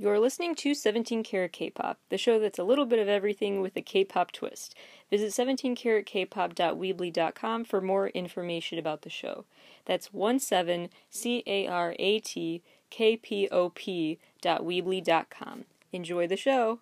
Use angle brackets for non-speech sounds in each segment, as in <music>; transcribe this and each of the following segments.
You're listening to 17 Karat K-Pop, the show that's a little bit of everything with a K-pop twist. Visit 17karatkpop.weebly.com for more information about the show. That's 17c-a-r-a-t-k-p-o-p.weebly.com. Enjoy the show.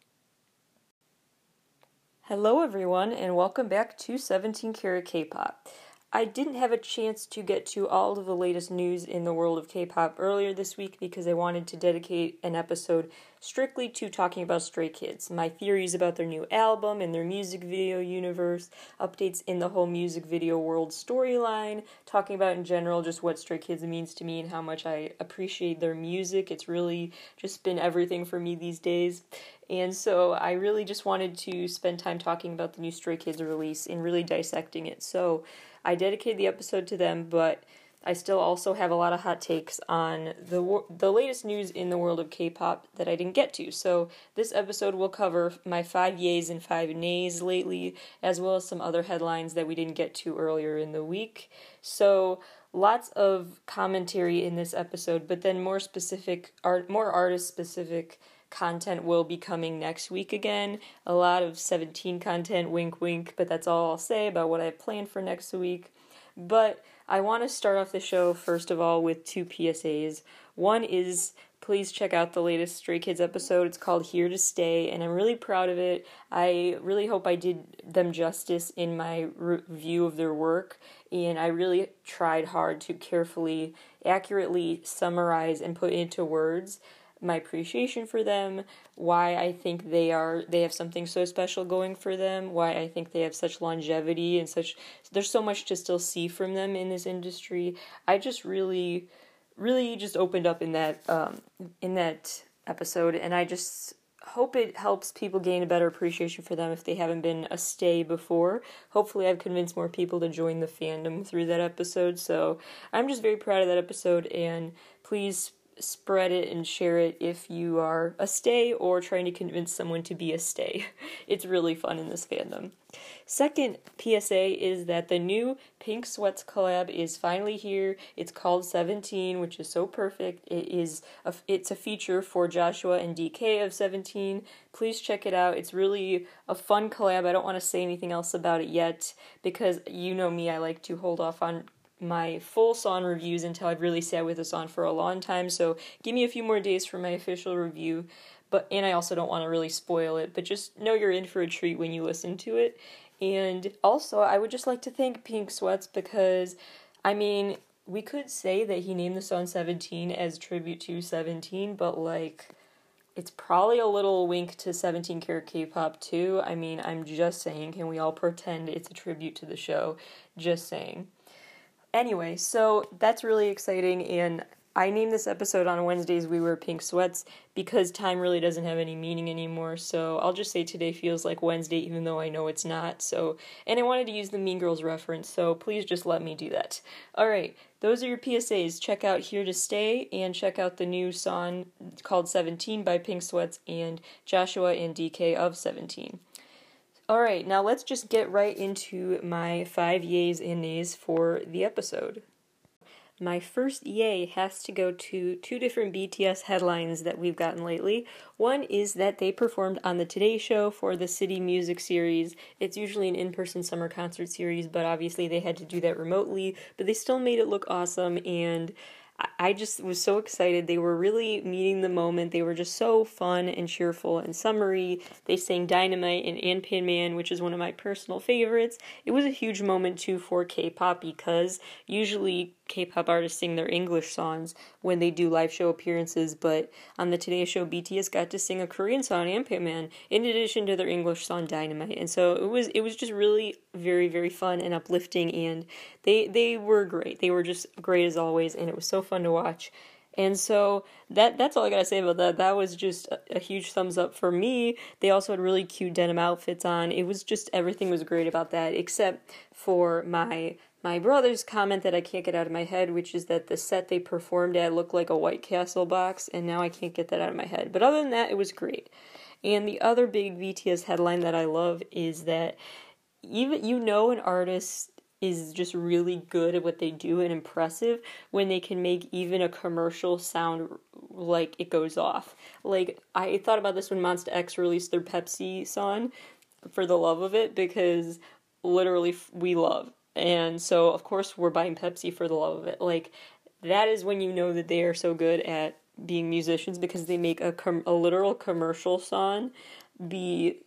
Hello everyone and welcome back to 17 Karat K-Pop. I didn't have a chance to get to all of the latest news in the world of K pop earlier this week because I wanted to dedicate an episode strictly to talking about Stray Kids, my theories about their new album and their music video universe, updates in the whole music video world storyline, talking about in general just what Stray Kids means to me and how much I appreciate their music. It's really just been everything for me these days. And so I really just wanted to spend time talking about the new Stray Kids release and really dissecting it. So I dedicated the episode to them, but I still also have a lot of hot takes on the the latest news in the world of K-pop that I didn't get to. So this episode will cover my five yays and five nays lately, as well as some other headlines that we didn't get to earlier in the week. So lots of commentary in this episode, but then more specific art, more artist specific content will be coming next week again. A lot of 17 content, wink wink, but that's all I'll say about what I have planned for next week. But I want to start off the show first of all with two PSAs. One is please check out the latest Stray Kids episode. It's called Here to Stay, and I'm really proud of it. I really hope I did them justice in my review of their work, and I really tried hard to carefully, accurately summarize and put into words my appreciation for them, why I think they are they have something so special going for them, why I think they have such longevity and such there's so much to still see from them in this industry. I just really really just opened up in that um, in that episode and I just hope it helps people gain a better appreciation for them if they haven't been a stay before. Hopefully, I've convinced more people to join the fandom through that episode. So I'm just very proud of that episode, and please spread it and share it if you are a stay or trying to convince someone to be a stay. <laughs> It's really fun in this fandom. Second PSA is that the new Pink Sweats collab is finally here. It's called 17, which is so perfect. It is a, it's a feature for Joshua and DK of 17. Please check it out. It's really a fun collab. I don't want to say anything else about it yet because you know me, I like to hold off on my full song reviews until I've really sat with a song for a long time. So give me a few more days for my official review. But and I also don't want to really spoil it, but just know you're in for a treat when you listen to it. And also, I would just like to thank Pink Sweats because, I mean, we could say that he named the song 17 as tribute to 17, but like, it's probably a little wink to 17 karat K-pop too. I mean, I'm just saying, can we all pretend it's a tribute to the show? Just saying. Anyway, so that's really exciting, and I named this episode on Wednesdays We Wear Pink Sweats because time really doesn't have any meaning anymore. So I'll just say today feels like Wednesday, even though I know it's not. So, and I wanted to use the Mean Girls reference, so please just let me do that. All right, those are your PSAs. Check out Here to Stay and check out the new song called 17 by Pink Sweats and Joshua and DK of 17. All right, now let's just get right into my five yays and nays for the episode. My first yay has to go to two different BTS headlines that we've gotten lately. One is that they performed on the Today Show for the Citi Music Series. It's usually an in person summer concert series, but obviously they had to do that remotely, but they still made it look awesome and I just was so excited. They were really meeting the moment. They were just so fun and cheerful and summery. They sang Dynamite and Anpanman, which is one of my personal favorites. It was a huge moment too for K pop because usually K pop artists sing their English songs when they do live show appearances, but on the Today Show, BTS got to sing a Korean song, Anpanman, in addition to their English song Dynamite. And so it was it was just really very, very fun and uplifting and they they were great. They were just great as always and it was so fun to watch. And so that that's all I gotta say about that. That was just a, a, huge thumbs up for me. They also had really cute denim outfits on. It was just everything was great about that, except for my my brother's comment that I can't get out of my head, which is that the set they performed at looked like a White Castle box, and now I can't get that out of my head. But other than that, it was great. And the other big BTS headline that I love is that even you know an artist is just really good at what they do and impressive when they can make even a commercial sound like it goes off. Like I thought about this when Monsta X released their Pepsi song for the love of it because literally we love. And so of course we're buying Pepsi for the love of it. Like that is when you know that they are so good at being musicians because they make a com- a literal commercial song be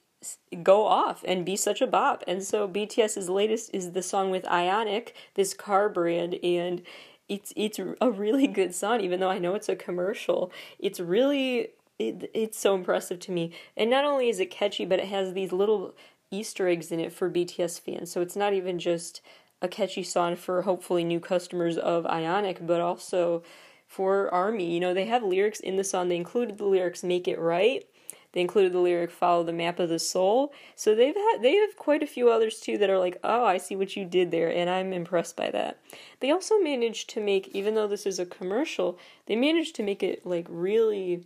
go off and be such a bop. And so BTS's latest is the song with IONIQ, this car brand, and it's it's a really <laughs> good song, even though I know it's a commercial. It's really it, it's so impressive to me. And not only is it catchy, but it has these little Easter eggs in it for BTS fans. So it's not even just a catchy song for hopefully new customers of IONIQ, but also for Army. You know, they have lyrics in the song. They included the lyrics "Make It Right," They included the lyric "Follow the Map of the Soul." So they've had they have quite a few others too that are like, "Oh, I see what you did there," and I'm impressed by that. They also managed to make, even though this is a commercial, they managed to make it like really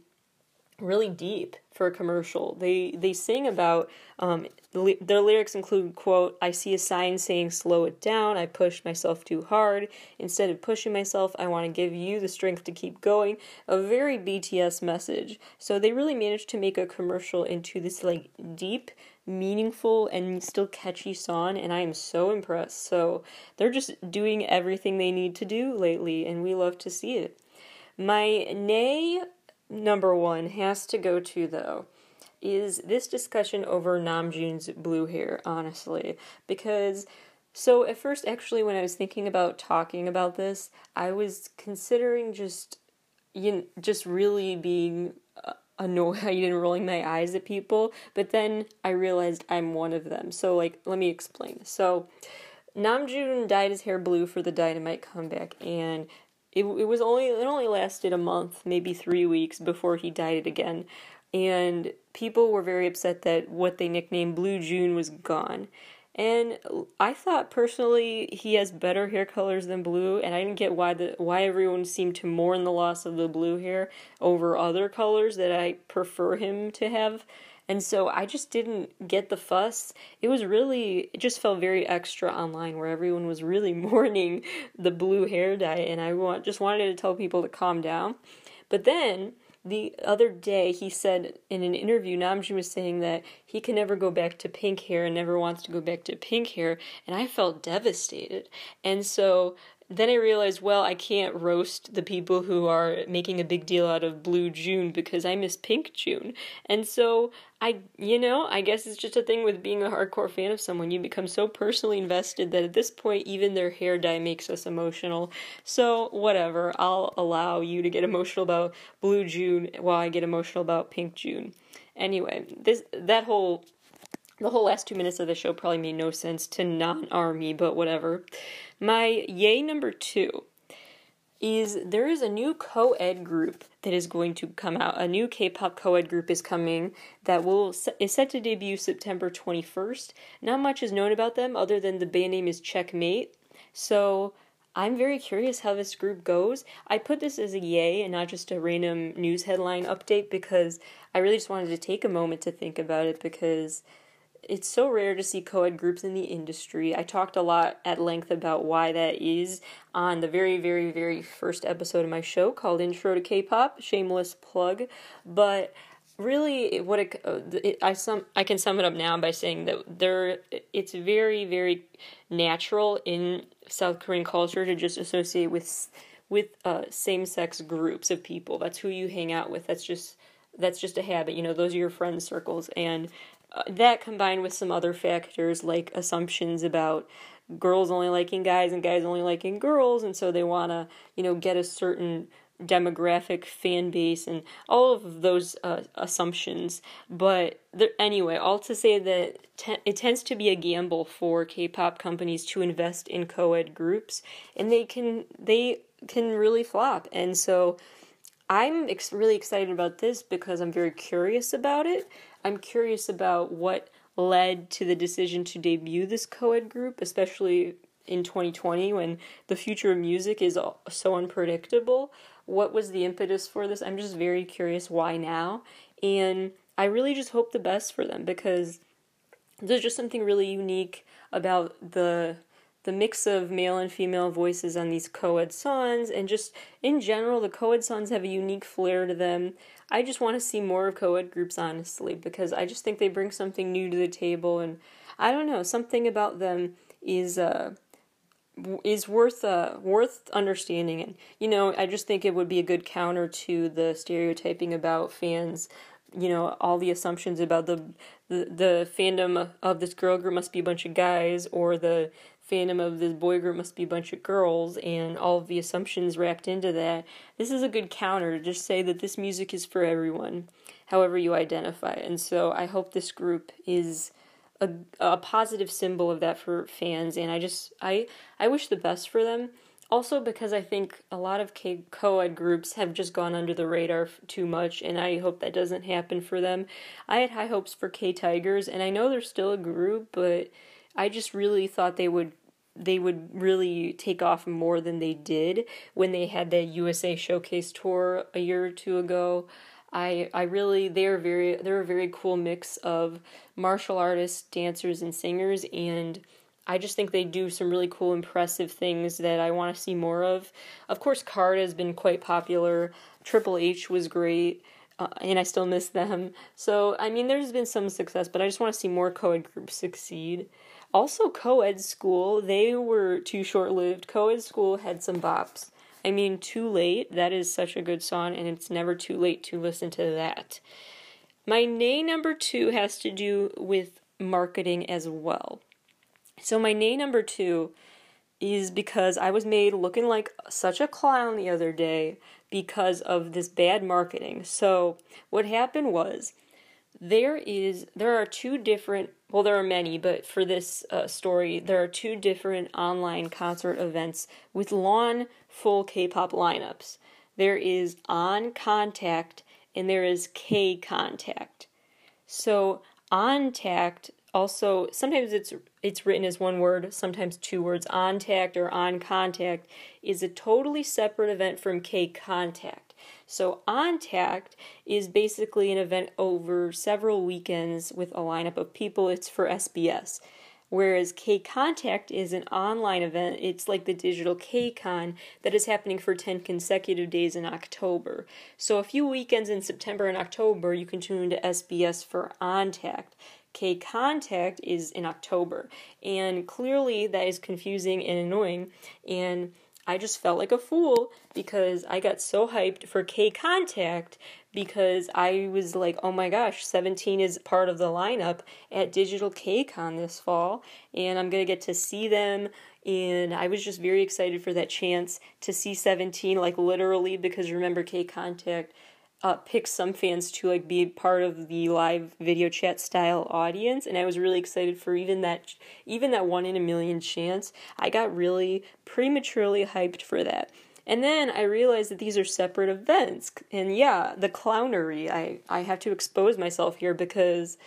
really deep for a commercial. They they sing about um, the, their lyrics include quote I see a sign saying slow it down. I push myself too hard. Instead of pushing myself, I want to give you the strength to keep going. A very BTS message. So they really managed to make a commercial into this like deep meaningful and still catchy song and I am so impressed. So they're just doing everything they need to do lately and we love to see it. My nay number one has to go to, though, is this discussion over Namjoon's blue hair, honestly. Because, so at first, actually, when I was thinking about talking about this, I was considering just, you know, just really being uh, annoyed <laughs> and rolling my eyes at people, but then I realized I'm one of them. So, like, let me explain. So, Namjoon dyed his hair blue for the Dynamite comeback, and it, it was only it only lasted a month, maybe three weeks before he dyed it again, and people were very upset that what they nicknamed Blue June was gone. And I thought personally he has better hair colors than blue, and I didn't get why the why everyone seemed to mourn the loss of the blue hair over other colors that I prefer him to have. And so I just didn't get the fuss. It was really, it just felt very extra online where everyone was really <laughs> mourning the blue hair dye. And I want, just wanted to tell people to calm down. But then the other day he said in an interview Namjoon was saying that he can never go back to pink hair and never wants to go back to pink hair and I felt devastated. And so then I realized, well, I can't roast the people who are making a big deal out of Blue June because I miss Pink June. And so I, you know, I guess it's just a thing with being a hardcore fan of someone. You become so personally invested that at this point, even their hair dye makes us emotional. So, whatever, I'll allow you to get emotional about Blue June while I get emotional about Pink June. Anyway, this that whole the whole last two minutes of the show probably made no sense to non army, but whatever. My yay number two is there is a new co ed group that is going to come out. A new K pop co ed group is coming that will is set to debut September 21st. Not much is known about them other than the band name is Checkmate. So I'm very curious how this group goes. I put this as a yay and not just a random news headline update because I really just wanted to take a moment to think about it because it's so rare to see co-ed groups in the industry. I talked a lot at length about why that is on the very very very first episode of my show called Intro to K-pop, shameless plug, but really what it, uh, it, I sum I can sum it up now by saying that there it's very very natural in South Korean culture to just associate with with uh, same-sex groups of people. That's who you hang out with. That's just that's just a habit. You know, those are your friend circles and that combined with some other factors like assumptions about girls only liking guys and guys only liking girls and so they want to you know get a certain demographic fan base and all of those uh, assumptions. But there, anyway all to say that te- it tends to be a gamble for k-pop companies to invest in co-ed groups and they can they can really flop. And so i'm ex- really excited about this because i'm very curious about it I'm curious about what led to the decision to debut this co-ed group, especially in 2020 when the future of music is so unpredictable. What was the impetus for this? I'm just very curious why now. And I really just hope the best for them because there's just something really unique about the the mix of male and female voices on these co-ed songs and just in general the co-ed songs have a unique flair to them. I just want to see more of co-ed groups honestly because i just think they bring something new to the table and i don't know something about them is uh is worth uh worth understanding and you know i just think it would be a good counter to the stereotyping about fans you know all the assumptions about the the, the fandom of this girl group must be a bunch of guys or the fandom of this boy group must be a bunch of girls and all of the assumptions wrapped into that this is a good counter to just say that this music is for everyone however you identify and so i hope this group is a, a positive symbol of that for fans and i just i i wish the best for them also because I think a lot of K co-ed groups have just gone under the radar too much, and I hope that doesn't happen for them. I had high hopes for K Tigers, and I know they're still a group, but I just really thought they would they would really take off more than they did when they had the USA Showcase tour a year or two ago. I I really they're very they're a very cool mix of martial artists, dancers, and singers, and I just think they do some really cool, impressive things that I want to see more of. Of course, KARD has been quite popular. Triple H was great, uh, and I still miss them. So, I mean, there's been some success, but I just want to see more co ed groups succeed. Also, co ed school, they were too short lived. Co ed school had some bops. I mean, Too Late, that is such a good song, and it's never too late to listen to that. My nay number two has to do with marketing as well. So my nay number two is because I was made looking like such a clown the other day because of this bad marketing. So what happened was there is there are two different well there are many but for this uh, story there are two different online concert events with lawn full k-pop lineups. There is on contact and there is KCON:TACT so ONTACT also sometimes it's it's written as one word sometimes two words. ONTACT or on contact is a totally separate event from KCON:TACT so ONTACT is basically an event over several weekends with a lineup of people. It's for sbs whereas KCON:TACT is an online event. It's like the digital k-con that is happening for 10 consecutive days in october. So a few weekends in september and october you can tune to sbs for ONTACT. KCON:TACT is in October. And clearly that is confusing and annoying. And I just felt like a fool because I got so hyped for KCON:TACT because I was like, oh my gosh, 17 is part of the lineup at Digital KCON this fall, and I'm gonna get to see them. And I was just very excited for that chance to see 17, like literally, because remember, KCON:TACT uh, pick some fans to like be part of the live video chat style audience and i was really excited for even that even that one in a million chance. I got really prematurely hyped for that. And then i realized that these are separate events and yeah the clownery. I i have to expose myself here because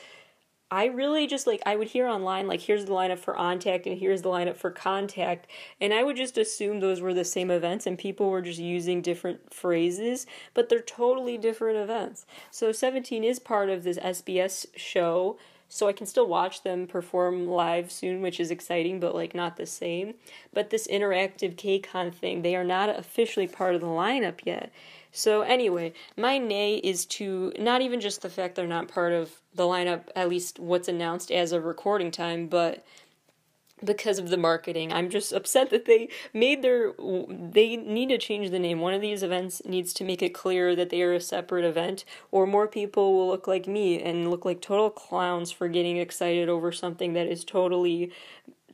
I really just like I would hear online like here's the lineup for ONTACT and here's the lineup for Contact and I would just assume those were the same events and people were just using different phrases but they're totally different events. So 17 is part of this SBS show so I can still watch them perform live soon, which is exciting, but like not the same. But this interactive KCON thing, they are not officially part of the lineup yet. So anyway, my nay is to not even just the fact they're not part of the lineup, at least what's announced as of recording time, but because of the marketing. I'm just <laughs> upset that they made their they need to change the name. One of these events needs to make it clear that they are a separate event or more people will look like me and look like total clowns for getting excited over something that is totally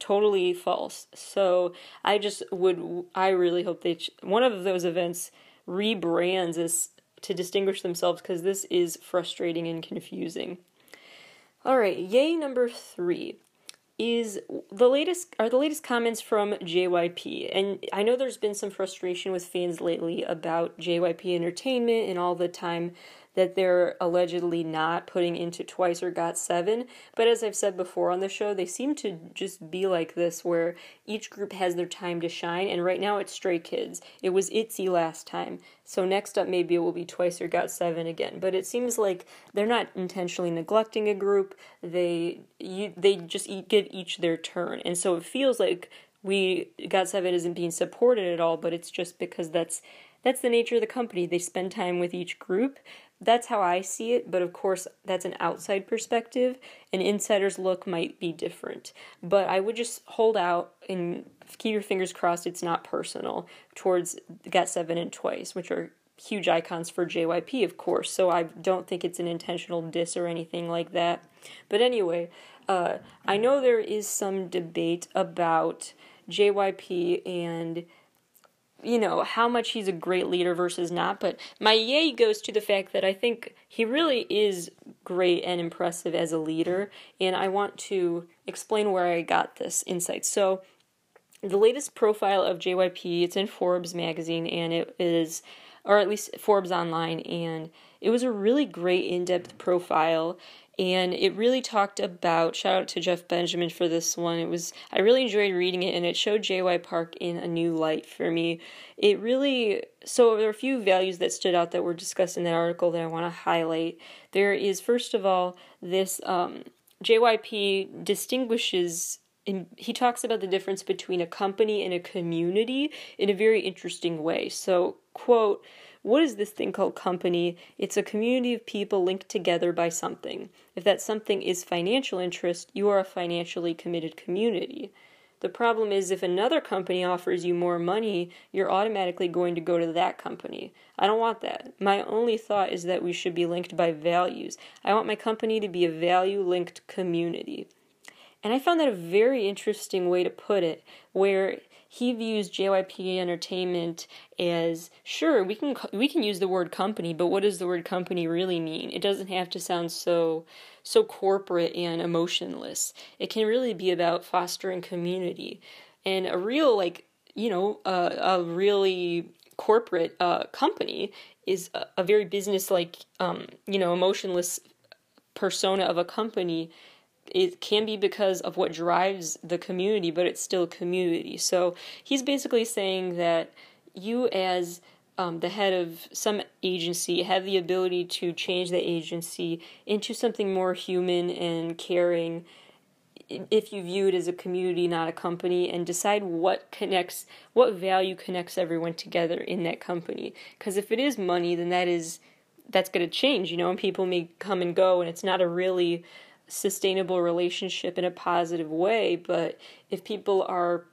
totally false. So, I just would I really hope they ch- one of those events rebrands as to distinguish themselves because this is frustrating and confusing. All right, yay number 3 is the latest are the latest comments from JYP. And I know there's been some frustration with fans lately about JYP Entertainment and all the time that they're allegedly not putting into Twice or GOT7. But as I've said before on the show, they seem to just be like this, where each group has their time to shine. And right now it's Stray Kids. It was ITZY last time. So next up, maybe it will be Twice or GOT7 again. But it seems like they're not intentionally neglecting a group. They you, they just give each their turn, and so it feels like we GOT7 isn't being supported at all, but it's just because that's that's the nature of the company. They spend time with each group. That's how I see it, but of course, that's an outside perspective. An insider's look might be different. But I would just hold out and keep your fingers crossed it's not personal towards GOT7 and Twice, which are huge icons for JYP, of course. So I don't think it's an intentional diss or anything like that. But anyway, uh, I know there is some debate about JYP and you know how much he's a great leader versus not but my yay goes to the fact that i think he really is great and impressive as a leader and i want to explain where i got this insight. So the latest profile of jyp it's in forbes magazine and it is or at least forbes online and it was a really great in-depth profile and it really talked about shout out to Jeff Benjamin for this one. It was I really enjoyed reading it and it showed JY Park in a new light for me. It really so there are a few values that stood out that were discussed in that article that I want to highlight. There is first of all this um, JYP distinguishes in, he talks about the difference between a company and a community in a very interesting way. So, quote, what is this thing called company? It's a community of people linked together by something. If that something is financial interest, you are a financially committed community. The problem is if another company offers you more money, you're automatically going to go to that company. I don't want that. My only thought is that we should be linked by values. I want my company to be a value linked community. And I found that a very interesting way to put it, where he views JYP Entertainment as sure we can we can use the word company, but what does the word company really mean? It doesn't have to sound so so corporate and emotionless. It can really be about fostering community and a real like you know uh, a really corporate uh, company is a, a very business like um, you know emotionless persona of a company it can be because of what drives the community, but it's still community. So he's basically saying that you, as um, the head of some agency, have the ability to change the agency into something more human and caring if you view it as a community, not a company, and decide what connects, what value connects everyone together in that company. Because if it is money, then that is that's going to change, you know, and people may come and go, and it's not a really sustainable relationship in a positive way. But if people are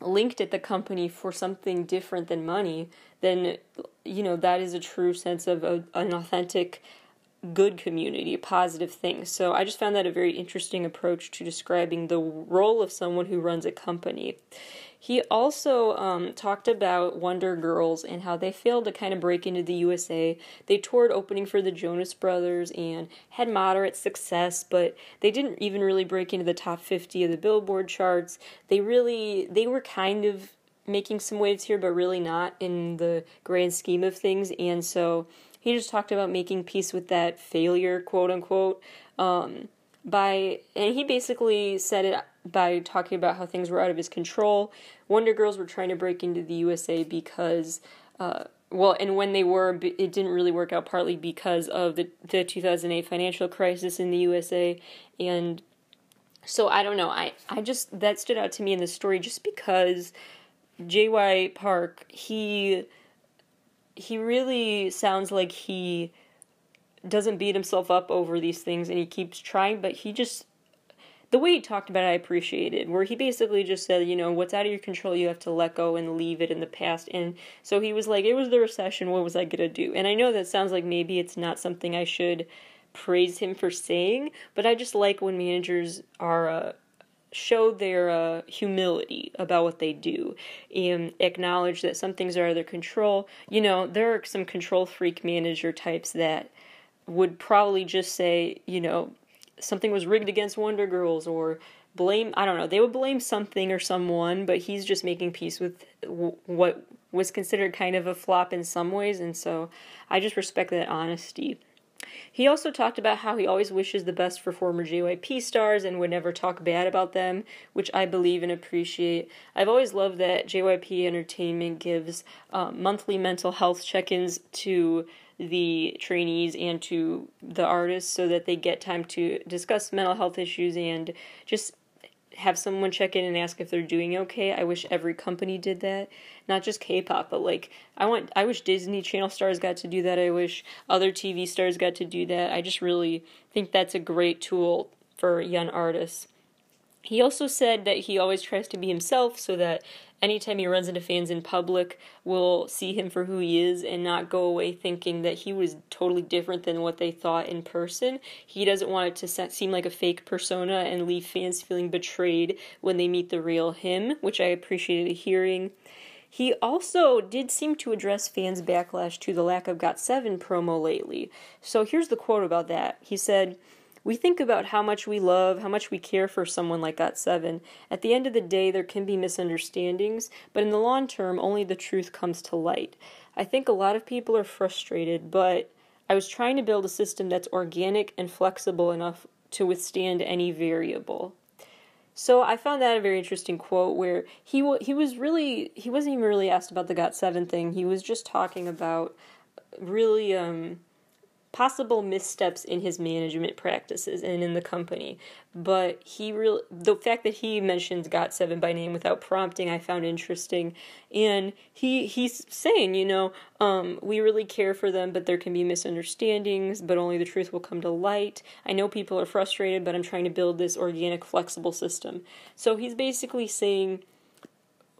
linked at the company for something different than money, then you know that is a true sense of a, an authentic good community, positive thing. So I just found that a very interesting approach to describing the role of someone who runs a company. He also um, talked about Wonder Girls and how they failed to kind of break into the USA. They toured opening for the Jonas Brothers and had moderate success, but they didn't even really break into the top 50 of the Billboard charts. They really, they were kind of making some waves here, but really not in the grand scheme of things. And so he just talked about making peace with that failure, quote unquote. Um, by and he basically said it by talking about how things were out of his control. Wonder Girls were trying to break into the USA because, uh, well, and when they were, it didn't really work out partly because of the, the 2008 financial crisis in the USA. And so I don't know. I, I just, that stood out to me in the story just because J.Y. Park, he, he really sounds like he doesn't beat himself up over these things and he keeps trying, but he just the way he talked about it, I appreciated, where he basically just said, you know, what's out of your control, you have to let go and leave it in the past. And so he was like, it was the recession, what was I going to do? And I know that sounds like maybe it's not something I should praise him for saying, but I just like when managers are. Uh, show their uh, humility about what they do and acknowledge that some things are out of their control. You know, there are some control freak manager types that would probably just say, you know, something was rigged against Wonder Girls or blame I don't know they would blame something or someone but he's just making peace with w- what was considered kind of a flop in some ways and so I just respect that honesty. He also talked about how he always wishes the best for former JYP stars and would never talk bad about them, which I believe and appreciate. I've always loved that JYP Entertainment gives uh, monthly mental health check ins to the trainees and to the artists so that they get time to discuss mental health issues and just have someone check in and ask if they're doing okay. I wish every company did that. Not just K-pop, but like I want I wish Disney Channel stars got to do that. I wish other TV stars got to do that. I just really think that's a great tool for young artists. He also said that he always tries to be himself so that anytime he runs into fans in public, we'll see him for who he is and not go away thinking that he was totally different than what they thought in person. He doesn't want it to seem like a fake persona and leave fans feeling betrayed when they meet the real him, which I appreciated hearing. He also did seem to address fans' backlash to the lack of GOT7 promo lately. So here's the quote about that. He said, we think about how much we love, how much we care for someone like GOT7. At the end of the day, there can be misunderstandings, but in the long term, only the truth comes to light. I think a lot of people are frustrated, but I was trying to build a system that's organic and flexible enough to withstand any variable. So I found that a very interesting quote where he he was really he wasn't even really asked about the GOT7 thing. He was just talking about really um possible missteps in his management practices and in the company. But he really, the fact that he mentions GOT7 by name without prompting, I found interesting. And he he's saying, you know, um, we really care for them, but there can be misunderstandings, but only the truth will come to light. I know people are frustrated, but I'm trying to build this organic, flexible system. So he's basically saying,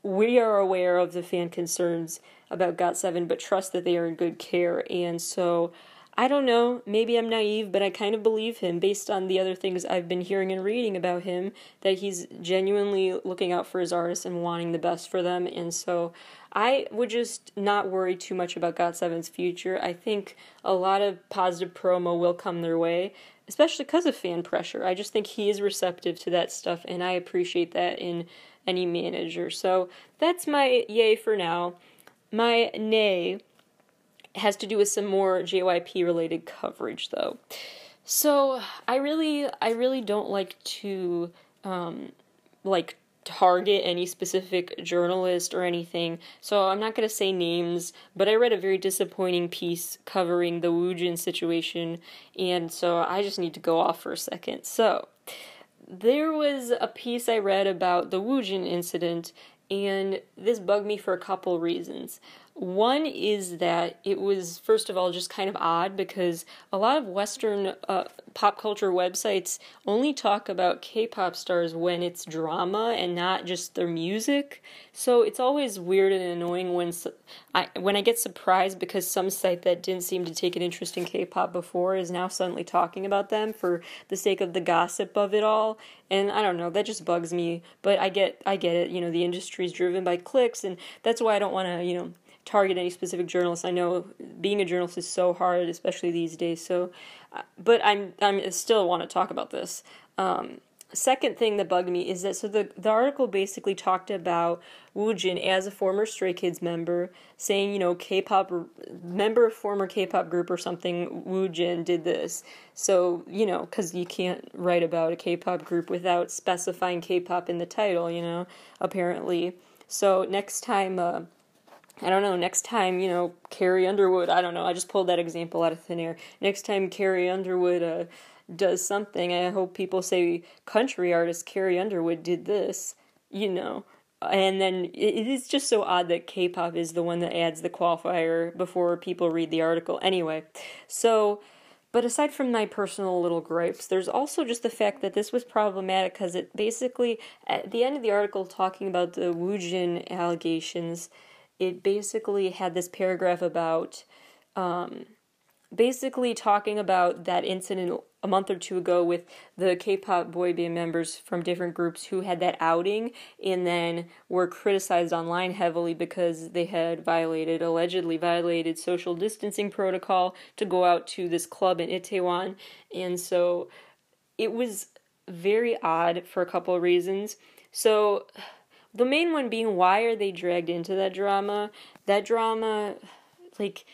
we are aware of the fan concerns about GOT7, but trust that they are in good care. And so I don't know, maybe I'm naive, but I kind of believe him based on the other things I've been hearing and reading about him that he's genuinely looking out for his artists and wanting the best for them. And so I would just not worry too much about GOT7's future. I think a lot of positive promo will come their way, especially because of fan pressure. I just think he is receptive to that stuff, and I appreciate that in any manager. So that's my yay for now. My nay has to do with some more JYP related coverage though. So I really I really don't like to um, like target any specific journalist or anything. So I'm not going to say names, but I read a very disappointing piece covering the Woojin situation and so I just need to go off for a second. So there was a piece I read about the Woojin incident and this bugged me for a couple reasons. One is that it was, first of all, just kind of odd because a lot of Western uh, pop culture websites only talk about K pop stars when it's drama and not just their music. So it's always weird and annoying when I, when I get surprised because some site that didn't seem to take an interest in K pop before is now suddenly talking about them for the sake of the gossip of it all. And I don't know, that just bugs me. But I get, I get it. You know, the industry is driven by clicks, and that's why I don't want to, you know, target any specific journalist. I know being a journalist is so hard, especially these days. So, uh, but I'm I'm still want to talk about this. Um, second thing that bugged me is that so the the article basically talked about Woojin as a former Stray Kids member, saying you know K-pop member of former K-pop group or something. Woojin did this, so you know because you can't write about a K-pop group without specifying K-pop in the title. You know apparently. So next time. Uh, I don't know, next time, you know, Carrie Underwood, I don't know, I just pulled that example out of thin air. Next time Carrie Underwood uh, does something, I hope people say country artist Carrie Underwood did this, you know. And then it is just so odd that K pop is the one that adds the qualifier before people read the article. Anyway, so, but aside from my personal little gripes, there's also just the fact that this was problematic because it basically, at the end of the article, talking about the Woojin allegations, it basically had this paragraph about um, basically talking about that incident a month or two ago with the K-pop boy band members from different groups who had that outing and then were criticized online heavily because they had violated allegedly violated social distancing protocol to go out to this club in Itaewon and so it was very odd for a couple of reasons. So the main one being why are they dragged into that drama? That drama, like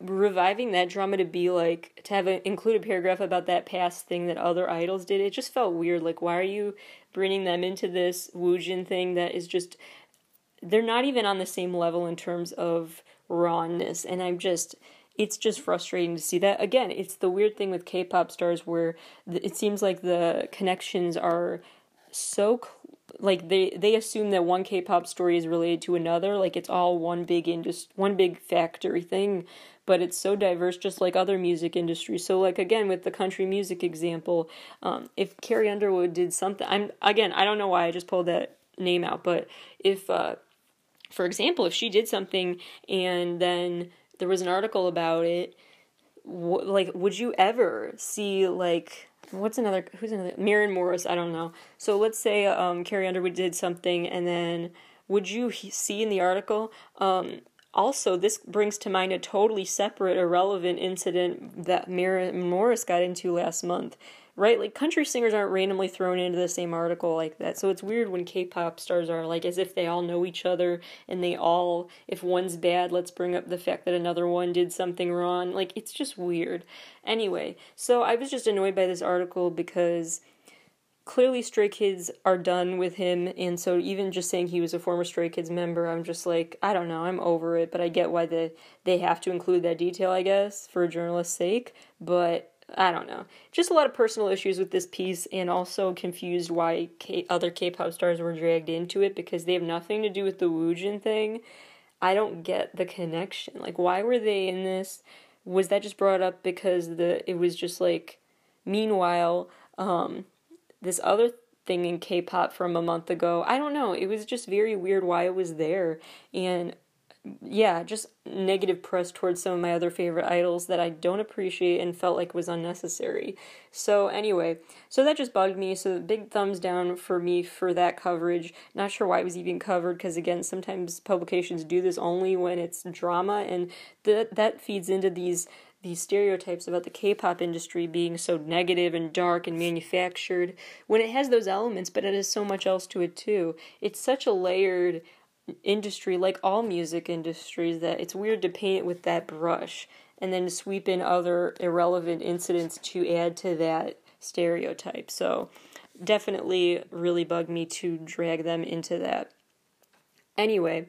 reviving that drama to be like to have a, include a paragraph about that past thing that other idols did. It just felt weird. Like why are you bringing them into this Woojin thing that is just they're not even on the same level in terms of rawness, and I'm just it's just frustrating to see that again it's the weird thing with k-pop stars where it seems like the connections are so like they they assume that one K-pop story is related to another, like it's all one big indus one big factory thing, but it's so diverse, just like other music industries. So, like again with the country music example, um, if Carrie Underwood did something, I'm again I don't know why I just pulled that name out, but if uh, for example, if she did something and then there was an article about it, wh- like would you ever see like what's another who's another Maren Morris I don't know. So let's say um, Carrie Underwood did something and then would you see in the article um, also, this brings to mind a totally separate, irrelevant incident that Maren Morris got into last month right? Like country singers aren't randomly thrown into the same article like that. So it's weird when K-pop stars are like as if they all know each other and they all if one's bad, let's bring up the fact that another one did something wrong. Like it's just weird. Anyway, so I was just annoyed by this article because clearly Stray Kids are done with him, and so even just saying he was a former Stray Kids member, I'm just like, I don't know, I'm over it, but I get why they they have to include that detail, I guess, for a journalist's sake. But I don't know. Just a lot of personal issues with this piece, and also confused why K- other K-pop stars were dragged into it because they have nothing to do with the Woojin thing. I don't get the connection. Like, why were they in this? Was that just brought up because the it was just like? Meanwhile, um, this other thing in K-pop from a month ago. I don't know. It was just very weird why it was there, and yeah, just negative press towards some of my other favorite idols that I don't appreciate and felt like was unnecessary. So anyway, so that just bugged me. So big thumbs down for me for that coverage. Not sure why it was even covered because again, sometimes publications do this only when it's drama and that that feeds into these these stereotypes about the K-pop industry being so negative and dark and manufactured when it has those elements but it has so much else to it too. It's such a layered industry, like all music industries, that it's weird to paint it with that brush and then sweep in other irrelevant incidents to add to that stereotype. So, definitely really bugged me to drag them into that. Anyway,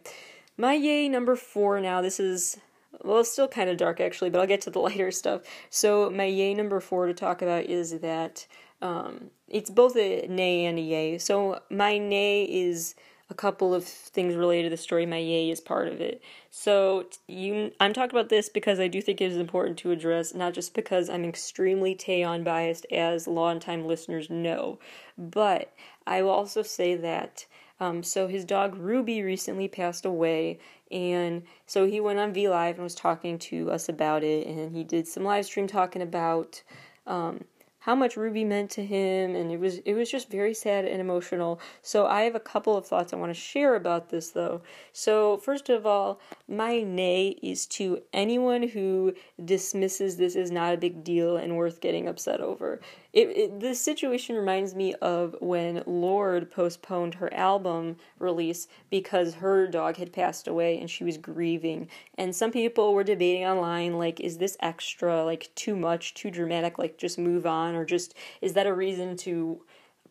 my yay number four now. This is well, it's still kind of dark actually, but I'll get to the <laughs> lighter stuff. So, my yay number four to talk about is that um, it's both a nay and a yay. So, my nay is a couple of things related to the story. My yay is part of it. So you, I'm talking about this because I do think it is important to address, not just because I'm extremely Taeyong biased, as long-time listeners know, but I will also say that. Um, so his dog Ruby recently passed away, and so he went on V Live and was talking to us about it, and he did some live stream talking about um, how much Ruby meant to him and it was it was just very sad and emotional. So I have a couple of thoughts I want to share about this though. So first of all, my nay is to anyone who dismisses this as not a big deal and worth getting upset over. It, it, this situation reminds me of when Lorde postponed her album release because her dog had passed away and she was grieving. And some people were debating online like, is this extra, like too much, too dramatic, like just move on, or just is that a reason to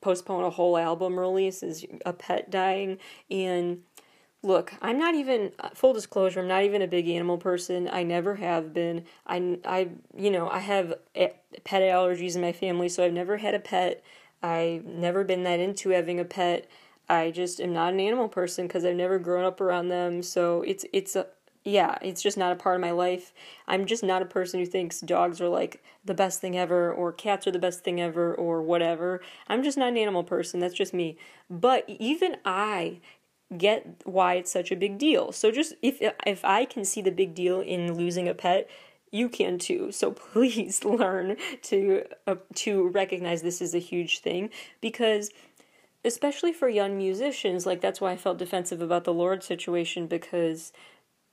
postpone a whole album release? Is a pet dying? And look, I'm not even uh, full disclosure. I'm not even a big animal person. I never have been. I I you know I have pet allergies in my family, so I've never had a pet. I've never been that into having a pet. I just am not an animal person because I've never grown up around them. So it's it's a yeah, it's just not a part of my life. I'm just not a person who thinks dogs are like the best thing ever or cats are the best thing ever or whatever. I'm just not an animal person. That's just me. But even I get why it's such a big deal. So just if if I can see the big deal in losing a pet, you can too. So <laughs> please learn to uh, to recognize this is a huge thing because especially for young musicians, like that's why I felt defensive about the Lorde situation because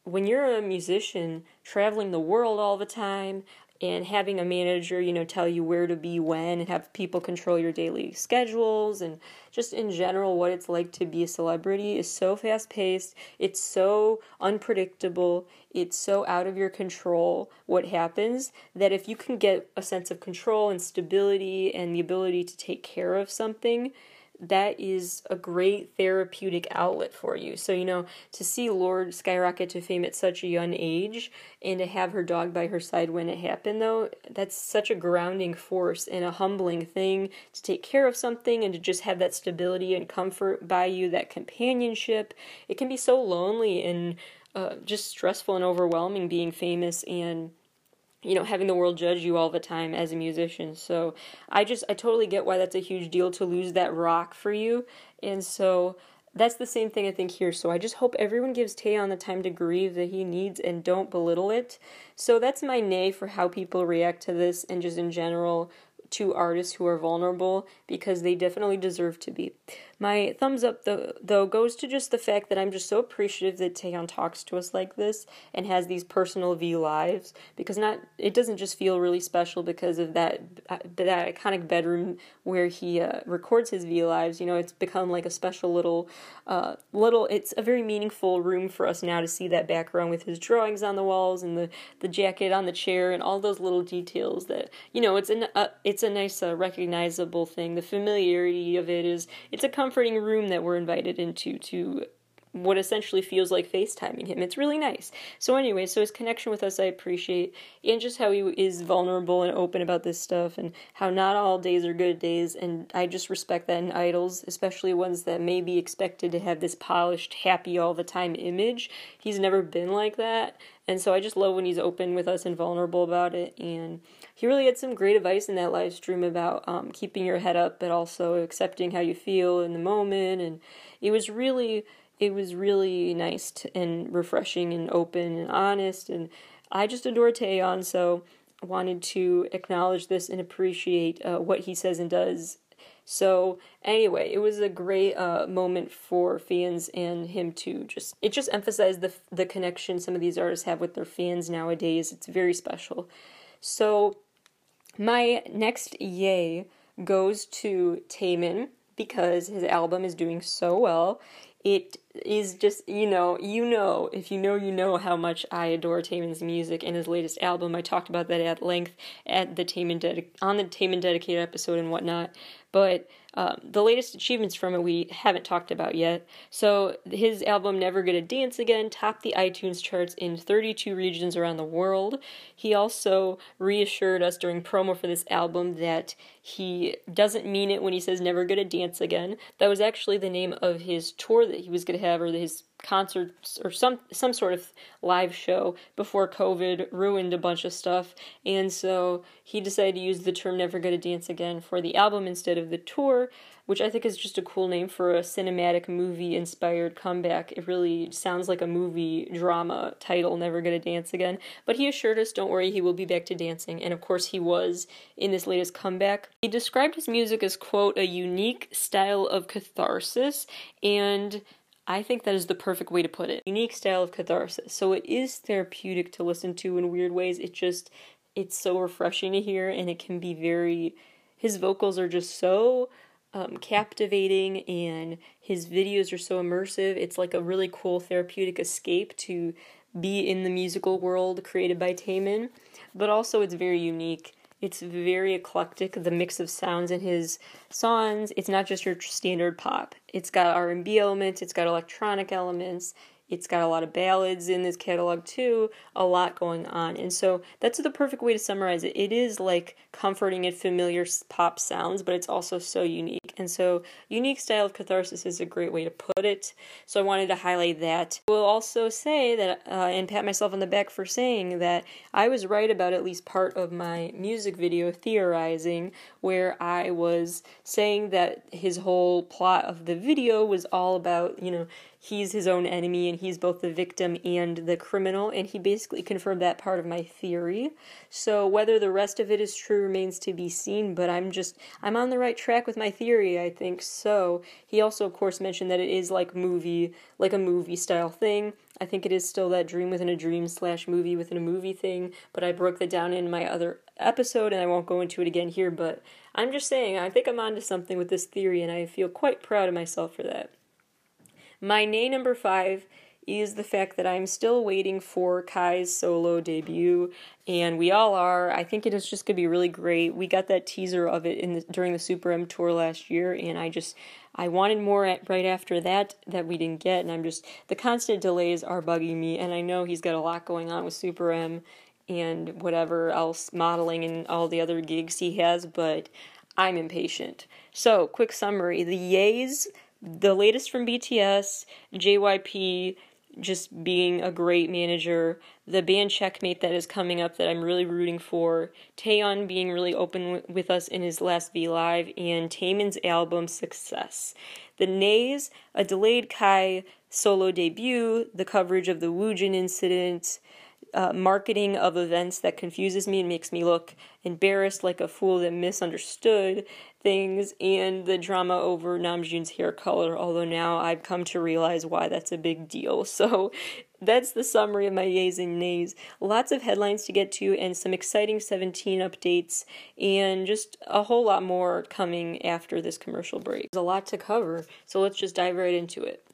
when you're a musician traveling the world all the time and having a manager, you know, tell you where to be when and have people control your daily schedules and just in general what it's like to be a celebrity is so fast paced, it's so unpredictable, it's so out of your control what happens that if you can get a sense of control and stability and the ability to take care of something, that is a great therapeutic outlet for you. So, you know, to see Lorde skyrocket to fame at such a young age and to have her dog by her side when it happened, though, that's such a grounding force and a humbling thing to take care of something and to just have that stability and comfort by you, that companionship. It can be so lonely and uh, just stressful and overwhelming being famous and you know having the world judge you all the time as a musician. So i just i totally get why that's a huge deal to lose that rock for you. And so that's the same thing i think here. So i just hope everyone gives taeyong the time to grieve that he needs and don't belittle it. So that's my nay for how people react to this and just in general to artists who are vulnerable because they definitely deserve to be. My thumbs up though, goes to just the fact that I'm just so appreciative that Taeyong talks to us like this and has these personal V lives because not it doesn't just feel really special because of that that iconic bedroom where he uh, records his V lives. You know, it's become like a special little uh, little. It's a very meaningful room for us now to see that background with his drawings on the walls and the the jacket on the chair and all those little details that you know it's an uh, it's a nice uh, recognizable thing. The familiarity of it is it's a comforting room that we're invited into to what essentially feels like FaceTiming him. It's really nice. So anyway, so his connection with us I appreciate and just how he is vulnerable and open about this stuff and how not all days are good days and I just respect that in idols, especially ones that may be expected to have this polished, happy all the time image. He's never been like that. And so I just love when he's open with us and vulnerable about it. And he really had some great advice in that live stream about um, keeping your head up, but also accepting how you feel in the moment. And it was really, it was really nice to, and refreshing and open and honest. And I just adore Taeyong, so wanted to acknowledge this and appreciate uh, what he says and does so anyway, it was a great uh, moment for fans and him to just it just emphasized the the connection some of these artists have with their fans nowadays. It's very special. So my next yay goes to Taemin because his album is doing so well. It is just you know you know if you know you know how much I adore Taemin's music and his latest album. I talked about that at length at the Taemin dedic- on the Taemin dedicated episode and whatnot. But um, the latest achievements from it we haven't talked about yet. So his album Never Gonna Dance Again topped the iTunes charts in 32 regions around the world. He also reassured us during promo for this album that he doesn't mean it when he says Never Gonna Dance Again. That was actually the name of his tour that he was gonna have, or his concerts or some some sort of live show before COVID ruined a bunch of stuff, and so he decided to use the term "Never Gonna Dance Again" for the album instead of the tour, which I think is just a cool name for a cinematic movie inspired comeback. It really sounds like a movie drama title, "Never Gonna Dance Again." But he assured us, "Don't worry, he will be back to dancing," and of course he was in this latest comeback. He described his music as quote a unique style of catharsis and I think that is the perfect way to put it. Unique style of catharsis. So it is therapeutic to listen to in weird ways. It just it's so refreshing to hear and it can be very his vocals are just so um, captivating and his videos are so immersive. It's like a really cool therapeutic escape to be in the musical world created by Taemin, but also it's very unique it's very eclectic. The mix of sounds in his songs. It's not just your standard pop. It's got R and B elements. It's got electronic elements. It's got a lot of ballads in this catalog too, a lot going on. And so that's the perfect way to summarize it. It is like comforting and familiar pop sounds, but it's also so unique. And so, unique style of catharsis is a great way to put it. So, I wanted to highlight that. We'll also say that, uh, and pat myself on the back for saying that I was right about at least part of my music video theorizing, where I was saying that his whole plot of the video was all about, you know, he's his own enemy and he's both the victim and the criminal, and he basically confirmed that part of my theory. So whether the rest of it is true remains to be seen, but I'm just I'm on the right track with my theory, I think. So he also of course mentioned that it is like movie like a movie style thing. I think it is still that dream within a dream slash movie within a movie thing, but I broke that down in my other episode and I won't go into it again here, but I'm just saying I think I'm onto something with this theory and I feel quite proud of myself for that. My nay number five is the fact that I'm still waiting for Kai's solo debut, and we all are. I think it is just gonna be really great. We got that teaser of it in the, during the Super M tour last year, and I just I wanted more at, right after that that we didn't get, and I'm just the constant delays are bugging me, and I know he's got a lot going on with Super M and whatever else modeling and all the other gigs he has, but I'm impatient. So, quick summary: the Yays the latest from BTS, JYP just being a great manager, the band Checkmate that is coming up that I'm really rooting for, Taeyong being really open with us in his last V Live, and Taemin's album Success. The Nays, a delayed Kai solo debut, the coverage of the Woojin incident, uh, marketing of events that confuses me and makes me look embarrassed like a fool that misunderstood things, and the drama over Namjoon's hair color, although now I've come to realize why that's a big deal. <laughs> So that's the summary of my yays and nays. Lots of headlines to get to, and some exciting 17 updates, and just a whole lot more coming after this commercial break. There's a lot to cover, so let's just dive right into it.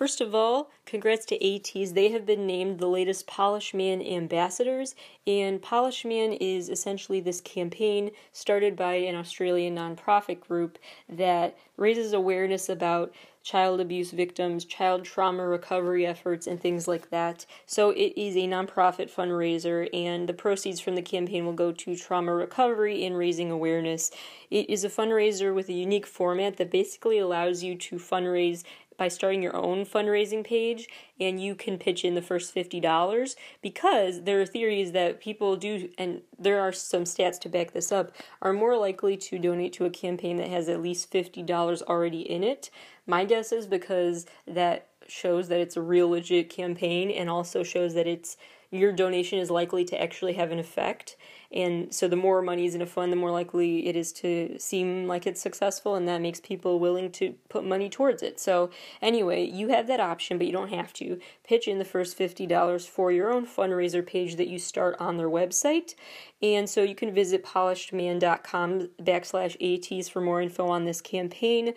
First of all, congrats to ATEEZ. They have been named the latest Polished Man ambassadors, and Polished Man is essentially this campaign started by an Australian nonprofit group that raises awareness about child abuse victims, child trauma recovery efforts, and things like that. So it is a nonprofit fundraiser, and the proceeds from the campaign will go to trauma recovery and raising awareness. It is a fundraiser with a unique format that basically allows you to fundraise by starting your own fundraising page and you can pitch in the first $50 because there are theories that people do and there are some stats to back this up are more likely to donate to a campaign that has at least $50 already in it. My guess is because that shows that it's a real legit campaign and also shows that it's your donation is likely to actually have an effect and so the more money is in a fund, the more likely it is to seem like it's successful, and that makes people willing to put money towards it. So, anyway, you have that option, but you don't have to. Pitch in the first $50 for your own fundraiser page that you start on their website. And so you can visit polishedman.com backslash ATEEZ for more info on this campaign.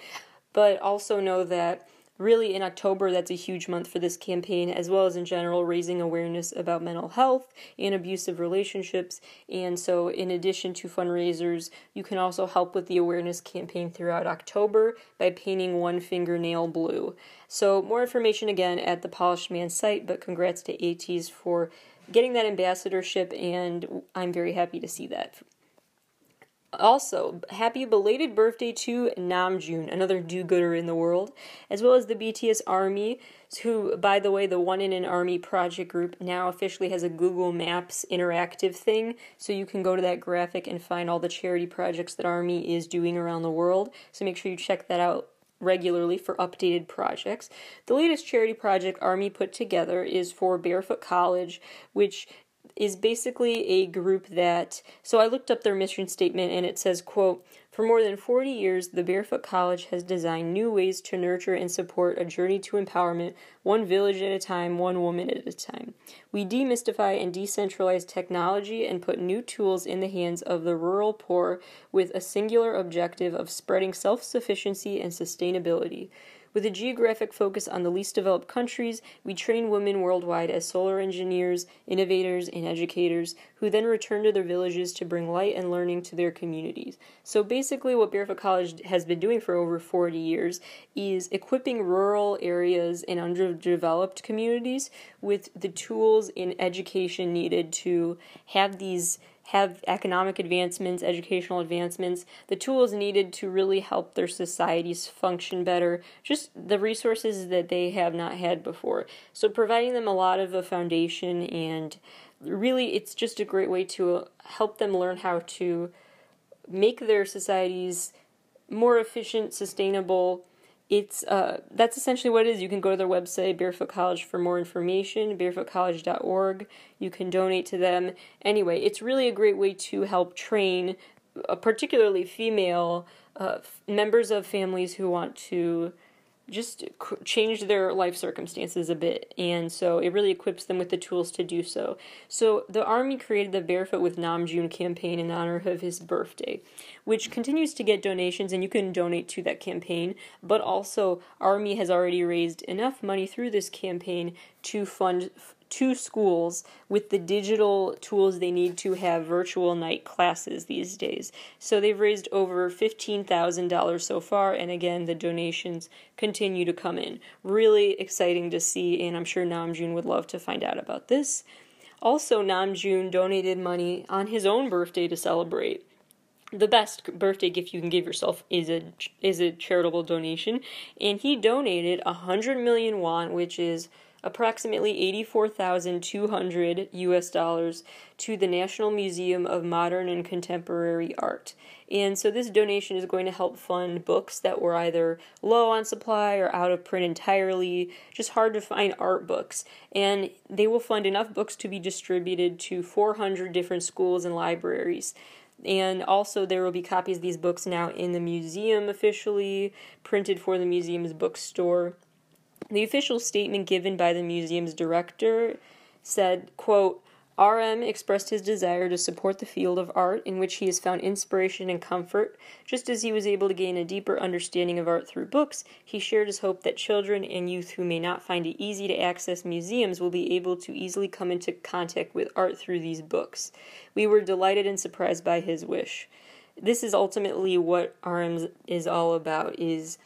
But also know that really in October, that's a huge month for this campaign, as well as in general raising awareness about mental health and abusive relationships. And so, in addition to fundraisers, you can also help with the awareness campaign throughout October by painting one fingernail blue. So, more information again at the Polished Man site, but congrats to ATEEZ for getting that ambassadorship, and I'm very happy to see that also, happy belated birthday to Namjoon, another do-gooder in the world, as well as the BTS Army, who, by the way, the One in an Army project group now officially has a Google Maps interactive thing, so you can go to that graphic and find all the charity projects that Army is doing around the world. So make sure you check that out regularly for updated projects. The latest charity project Army put together is for Barefoot College, which is basically a group that so I looked up their mission statement and it says quote for more than 40 years the Barefoot College has designed new ways to nurture and support a journey to empowerment one village at a time one woman at a time. We demystify and decentralize technology and put new tools in the hands of the rural poor with a singular objective of spreading self-sufficiency and sustainability with a geographic focus on the least developed countries, we train women worldwide as solar engineers, innovators, and educators who then return to their villages to bring light and learning to their communities. So basically, what Barefoot College has been doing for over 40 years is equipping rural areas and underdeveloped communities with the tools and education needed to have these have economic advancements, educational advancements, the tools needed to really help their societies function better, just the resources that they have not had before. So, providing them a lot of a foundation, and really, it's just a great way to help them learn how to make their societies more efficient, sustainable, it's uh, that's essentially what it is. You can go to their website, Barefoot College, for more information, barefootcollege.org. You can donate to them. Anyway, it's really a great way to help train, uh, particularly female uh, members of families who want to just change their life circumstances a bit. And so it really equips them with the tools to do so. So the Army created the Barefoot with Namjoon campaign in honor of his birthday, which continues to get donations, and you can donate to that campaign. But also, Army has already raised enough money through this campaign to fund to schools with the digital tools they need to have virtual night classes these days. So they've raised over $15,000 so far, and again, the donations continue to come in. Really exciting to see, and I'm sure Namjoon would love to find out about this. Also, Namjoon donated money on his own birthday to celebrate the best birthday gift you can give yourself is a is a charitable donation and he donated 100 million won which is approximately 84,200 US dollars to the National Museum of Modern and Contemporary Art. And so this donation is going to help fund books that were either low on supply or out of print entirely, just hard to find art books. And they will fund enough books to be distributed to 400 different schools and libraries. And also, there will be copies of these books now in the museum officially, printed for the museum's bookstore. The official statement given by the museum's director said, quote, RM expressed his desire to support the field of art in which he has found inspiration and comfort. Just as he was able to gain a deeper understanding of art through books, he shared his hope that children and youth who may not find it easy to access museums will be able to easily come into contact with art through these books. We were delighted and surprised by his wish. This is ultimately what RM is all about is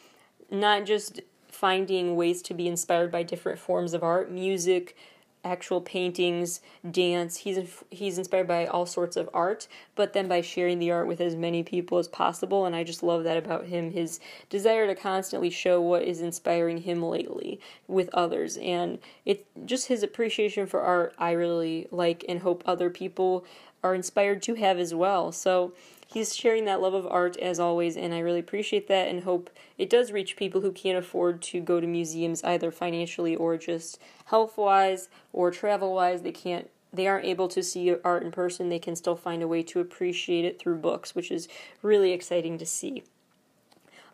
not just finding ways to be inspired by different forms of art, music, actual paintings, dance. He's he's inspired by all sorts of art, but then by sharing the art with as many people as possible. And I just love that about him. His desire to constantly show what is inspiring him lately with others, and it just his appreciation for art. I really like and hope other people are inspired to have as well. So he's sharing that love of art as always, and I really appreciate that and hope it does reach people who can't afford to go to museums either financially or just health wise or travel wise. They can't they aren't able to see art in person, they can still find a way to appreciate it through books, which is really exciting to see.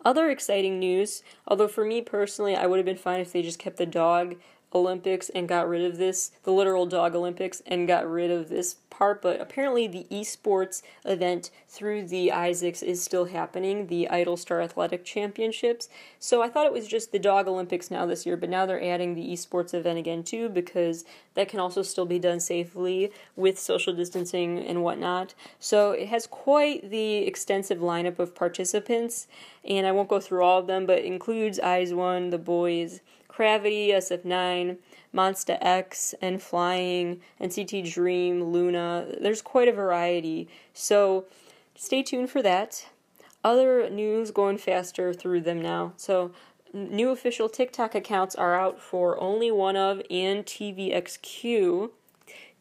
Other exciting news, although for me personally, I would have been fine if they just kept the dog Olympics and got rid of this, the literal dog Olympics, and got rid of this part. But apparently, the esports event through the ISACs is still happening, the Idol Star Athletic Championships. So I thought it was just the dog Olympics now this year, but now they're adding the esports event again too because that can also still be done safely with social distancing and whatnot. So it has quite the extensive lineup of participants, and I won't go through all of them, but includes Eyes One, THE BOYZ. CRAVITY, SF9, Monsta X, N.Flying, NCT Dream, Luna. There's quite a variety. So stay tuned for that. Other news going faster through them now. So new official TikTok accounts are out for OnlyOneOf and TVXQ.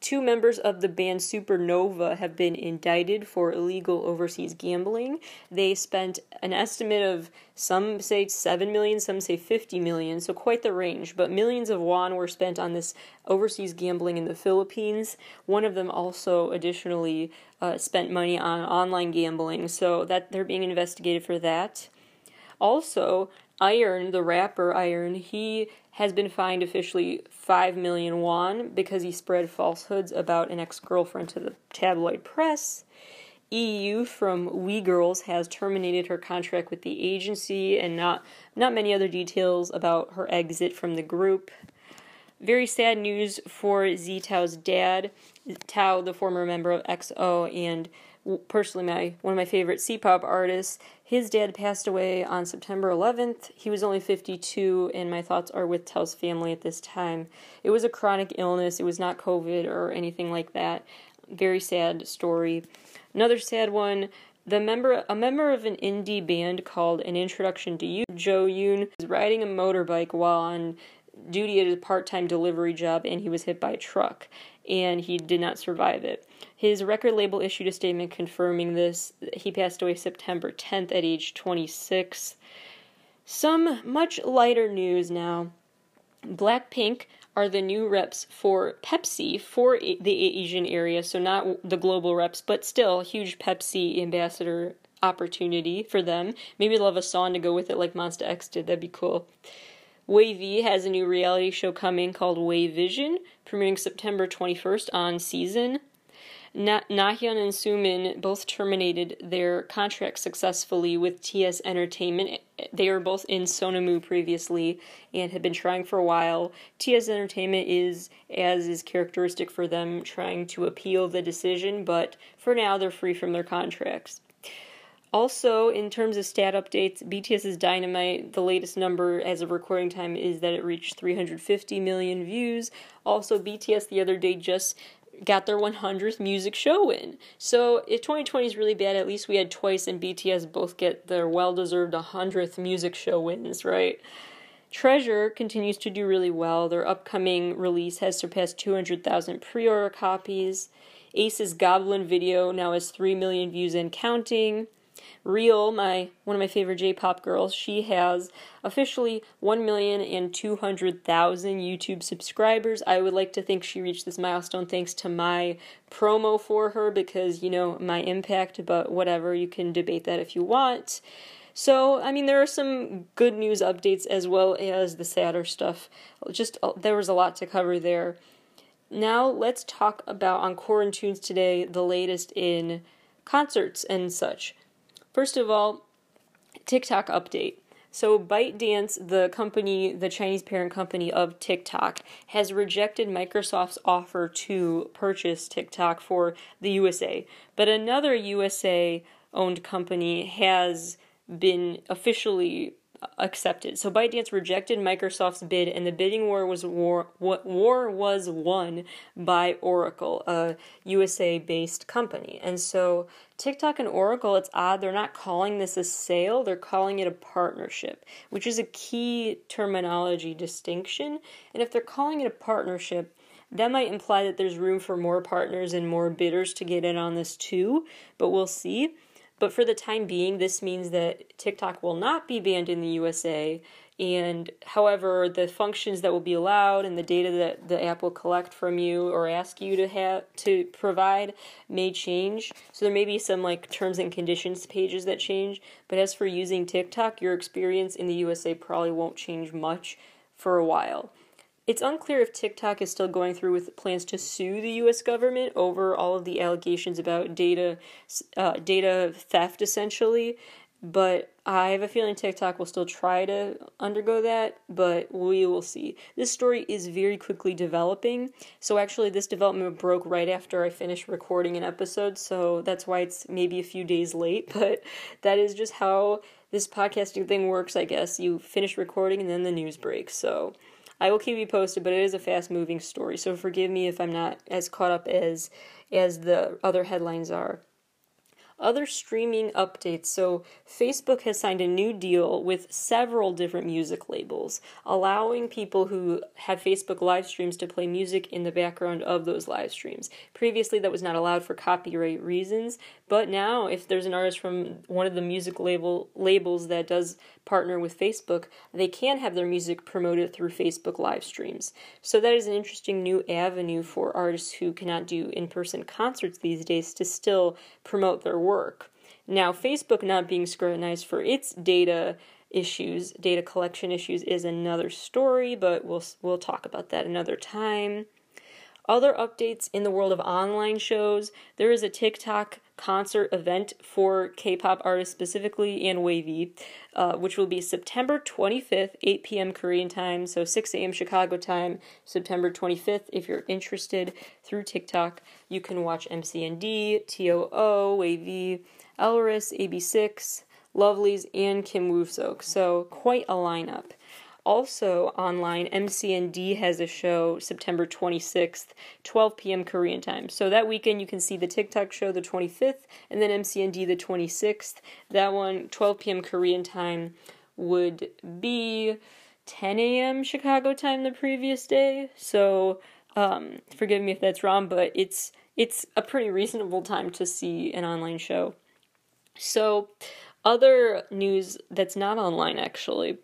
Two members of the band Supernova have been indicted for illegal overseas gambling. They spent an estimate of some say 7 million, some say 50 million, so quite the range, but millions of won were spent on this overseas gambling in the Philippines. One of them also additionally uh, spent money on online gambling, so that they're being investigated for that. Also, Iron, the rapper Iron, he has been fined officially 5 million won because he spread falsehoods about an ex girlfriend to the tabloid press. EU from We Girls has terminated her contract with the agency and not not many other details about her exit from the group. Very sad news for Z Tao's dad, Tao, the former member of EXO and personally my one of my favorite C-pop artists. His dad passed away on September 11th. He was only 52, and my thoughts are with Tao's family at this time. It was a chronic illness. It was not COVID or anything like that. Very sad story. Another sad one. The member, a member of an indie band called An Introduction to You, Jo Yoon, was riding a motorbike while on duty at a part-time delivery job, and he was hit by a truck, and he did not survive it. His record label issued a statement confirming this. He passed away September 10th at age 26. Some much lighter news now. Blackpink are the new reps for Pepsi for the Asian area, so not the global reps, but still huge Pepsi ambassador opportunity for them. Maybe they'll have a song to go with it like Monsta X did. That'd be cool. WayV has a new reality show coming called WayVision, premiering September 21st on Seezn. Na- Nahyun and Sumin both terminated their contract successfully with TS Entertainment. They were both in Sonamoo previously and had been trying for a while. TS Entertainment is, as is characteristic for them, trying to appeal the decision, but for now they're free from their contracts. Also, in terms of stat updates, BTS's Dynamite, the latest number as of recording time is that it reached 350 million views. Also, BTS the other day just got their 100th music show win. So if 2020 is really bad, at least we had Twice and BTS both get their well deserved 100th music show wins, right? Treasure continues to do really well. Their upcoming release has surpassed 200,000 pre order copies. A.C.E's Goblin video now has 3 million views and counting. Reol, my one of my favorite J-pop girls, she has officially 1,200,000 YouTube subscribers. I would like to think she reached this milestone thanks to my promo for her because, you know, my impact, but whatever, you can debate that if you want. So, I mean, there are some good news updates as well as the sadder stuff. Just uh, there was a lot to cover there. Now, let's talk about on Quarantunes today the latest in concerts and such. First of all, TikTok update. So, ByteDance, the company, the Chinese parent company of TikTok, has rejected Microsoft's offer to purchase TikTok for the USA. But another USA owned company has been officially accepted. So ByteDance rejected Microsoft's bid, and the bidding war was war war was won by Oracle, a USA-based company. And so TikTok and Oracle, it's odd they're not calling this a sale; they're calling it a partnership, which is a key terminology distinction. And if they're calling it a partnership, that might imply that there's room for more partners and more bidders to get in on this too, but we'll see. But for the time being, this means that TikTok will not be banned in the USA. And however, the functions that will be allowed and the data that the app will collect from you or ask you to have to provide may change. So there may be some like terms and conditions pages that change. But as for using TikTok, your experience in the USA probably won't change much for a while. It's unclear if TikTok is still going through with plans to sue the U.S. government over all of the allegations about data, uh, data theft, essentially. But I have a feeling TikTok will still try to undergo that, but we will see. This story is very quickly developing. So, actually, this development broke right after I finished recording an episode, so that's why it's maybe a few days late. <laughs> But that is just how this podcasting thing works, I guess. You finish recording and then the news breaks. So, I will keep you posted, but it is a fast moving story, so forgive me if I'm not as caught up as as the other headlines are. Other streaming updates. So, Facebook has signed a new deal with several different music labels, allowing people who have Facebook live streams to play music in the background of those live streams. Previously, that was not allowed for copyright reasons, but now, if there's an artist from one of the music label labels that does partner with Facebook, they can have their music promoted through Facebook live streams. So that is an interesting new avenue for artists who cannot do in-person concerts these days to still promote their work. Now, Facebook not being scrutinized for its data issues, data collection issues is another story, but we'll we'll talk about that another time. Other updates in the world of online shows. There is a TikTok concert event for K pop artists specifically and WayV, uh, which will be September 25th, 8 p.m. Korean time, so 6 a.m. Chicago time, September 25th. If you're interested through TikTok, you can watch MCND, TOO, WayV, Elris, AB6IX, Lovelyz, and Kim Woo Seok. So, quite a lineup. Also online, MCND has a show September 26th, 12 p.m. Korean time. So that weekend you can see the TikTok show the 25th and then MCND the 26th. That one, 12 p.m. Korean time, would be 10 a.m. Chicago time the previous day. So um, forgive me if that's wrong, but it's it's a pretty reasonable time to see an online show. So, other news that's not online actually.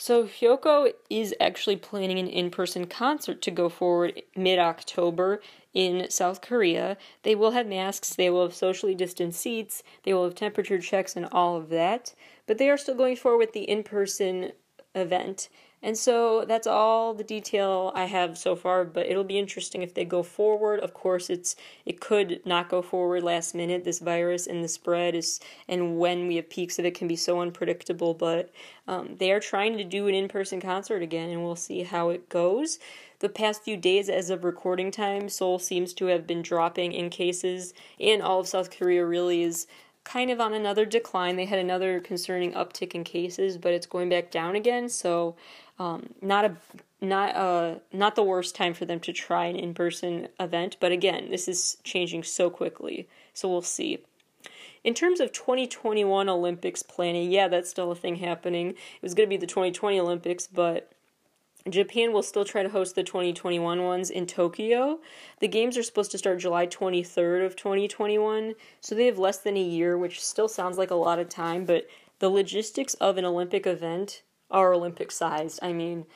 So Hyukoh is actually planning an in-person concert to go forward mid-October in South Korea. They will have masks, they will have socially distanced seats, they will have temperature checks and all of that, but they are still going forward with the in-person event. And so that's all the detail I have so far, but it'll be interesting if they go forward. Of course, it's it could not go forward last minute. This virus and the spread is and when we have peaks of it can be so unpredictable, but um, they are trying to do an in-person concert again and we'll see how it goes. The past few days as of recording time, Seoul seems to have been dropping in cases and all of South Korea really is kind of on another decline. They had another concerning uptick in cases, but it's going back down again. So um, not a not uh not the worst time for them to try an in-person event but again this is changing so quickly so we'll see in terms of 2021 olympics planning yeah that's still a thing happening it was going to be the 2020 olympics but Japan will still try to host the 2021 ones in Tokyo. The games are supposed to start July 23rd of 2021, so they have less than a year, which still sounds like a lot of time, but the logistics of an Olympic event are Olympic sized. I mean,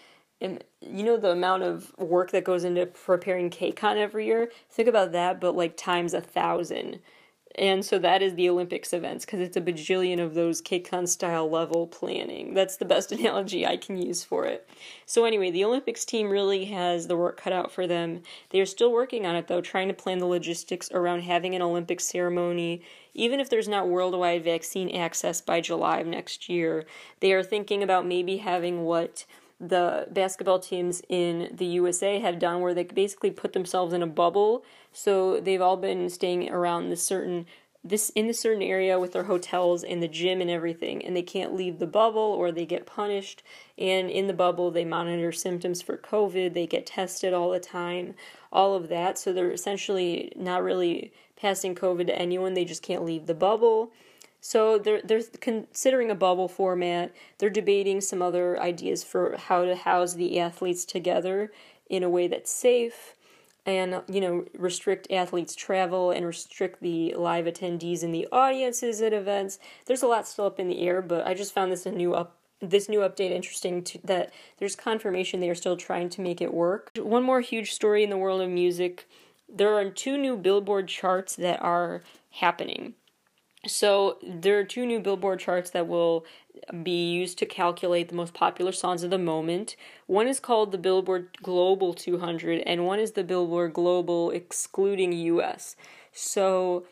you know the amount of work that goes into preparing KCON every year? Think about that, but like times a thousand. And so that is the Olympics events because it's a bajillion of those KCON style level planning. That's the best <laughs> analogy I can use for it. So, anyway, the Olympics team really has the work cut out for them. They are still working on it though, trying to plan the logistics around having an Olympic ceremony. Even if there's not worldwide vaccine access by July of next year, they are thinking about maybe having what the basketball teams in the USA have done, where they basically put themselves in a bubble. So they've all been staying around this certain this in this certain area with their hotels and the gym and everything, and they can't leave the bubble or they get punished. And in the bubble, they monitor symptoms for COVID. They get tested all the time, all of that. So they're essentially not really passing COVID to anyone. They just can't leave the bubble. So they're they're considering a bubble format. They're debating some other ideas for how to house the athletes together in a way that's safe and you know restrict athletes travel and restrict the live attendees and the audiences at events. There's a lot still up in the air, but I just found this a new up this new update interesting to, that there's confirmation they are still trying to make it work. One more huge story in the world of music. There are two new Billboard charts that are happening. So there are two new Billboard charts that will be used to calculate the most popular songs of the moment. One is called the Billboard Global 200 and one is the Billboard Global excluding US. So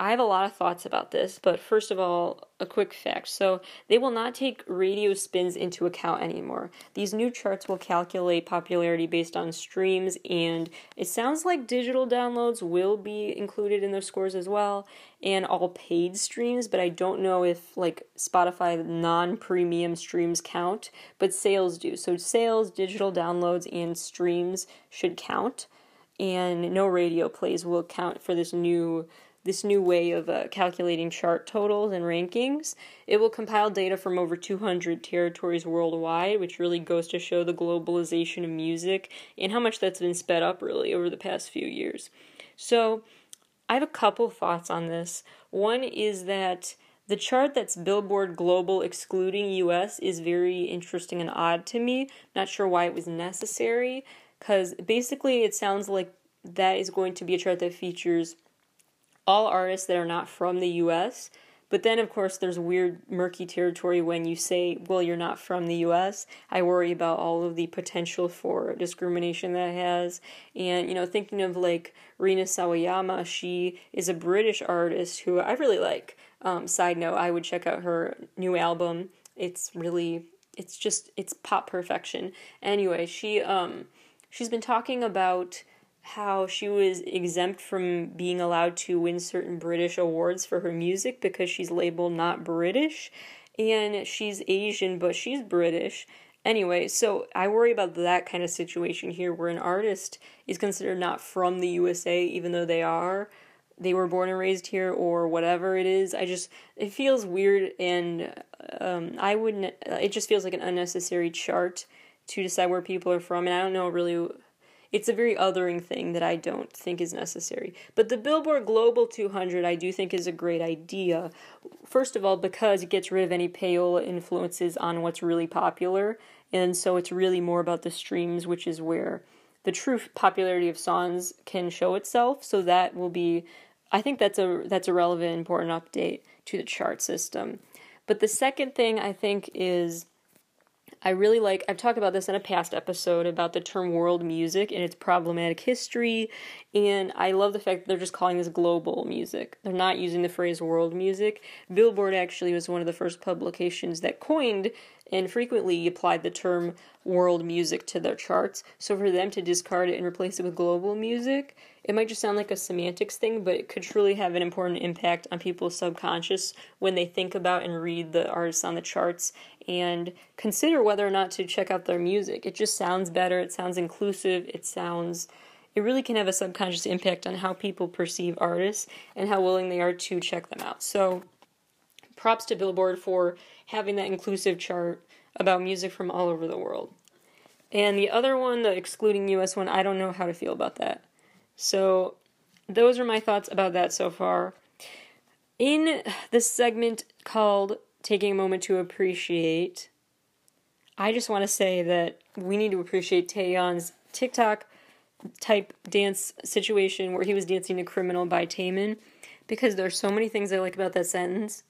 I have a lot of thoughts about this, but first of all, a quick fact. So, they will not take radio spins into account anymore. These new charts will calculate popularity based on streams, and it sounds like digital downloads will be included in those scores as well, and all paid streams, but I don't know if like Spotify non premium streams count, but sales do. So, sales, digital downloads, and streams should count, and no radio plays will count for this new this new way of uh, calculating chart totals and rankings. It will compile data from over 200 territories worldwide, which really goes to show the globalization of music and how much that's been sped up really over the past few years. So, I have a couple thoughts on this. One is that the chart that's Billboard Global excluding US is very interesting and odd to me. Not sure why it was necessary, because basically it sounds like that is going to be a chart that features all artists that are not from the US. But then, of course, there's weird, murky territory when you say, well, you're not from the US. I worry about all of the potential for discrimination that has. And, you know, thinking of like Rina Sawayama, she is a British artist who I really like. Um, side note, I would check out her new album. It's really, it's just, it's pop perfection. Anyway, she, um, she's been talking about how she was exempt from being allowed to win certain British awards for her music because she's labeled not British and she's Asian but she's British. Anyway, so I worry about that kind of situation here where an artist is considered not from the USA even though they are. They were born and raised here or whatever it is. I just it feels weird and um, I wouldn't it just feels like an unnecessary chart to decide where people are from and I don't know really it's a very othering thing that I don't think is necessary. But the Billboard Global 200 I do think is a great idea. First of all, because it gets rid of any payola influences on what's really popular, and so it's really more about the streams, which is where the true popularity of songs can show itself. So that will be, I think that's a that's a relevant, important update to the chart system. But the second thing I think is I really like, I've talked about this in a past episode about the term world music and its problematic history. And I love the fact that they're just calling this global music. They're not using the phrase world music. Billboard actually was one of the first publications that coined and frequently applied the term world music to their charts. So for them to discard it and replace it with global music, it might just sound like a semantics thing, but it could truly have an important impact on people's subconscious when they think about and read the artists on the charts and consider whether or not to check out their music. It just sounds better, it sounds inclusive, it sounds it really can have a subconscious impact on how people perceive artists and how willing they are to check them out. So props to Billboard for having that inclusive chart about music from all over the world. And the other one, the excluding US one, I don't know how to feel about that. So, those are my thoughts about that so far. In this segment called Taking a Moment to Appreciate, I just want to say that we need to appreciate Taeyong's TikTok type dance situation where he was dancing to Criminal by Taemin because there's so many things I like about that sentence.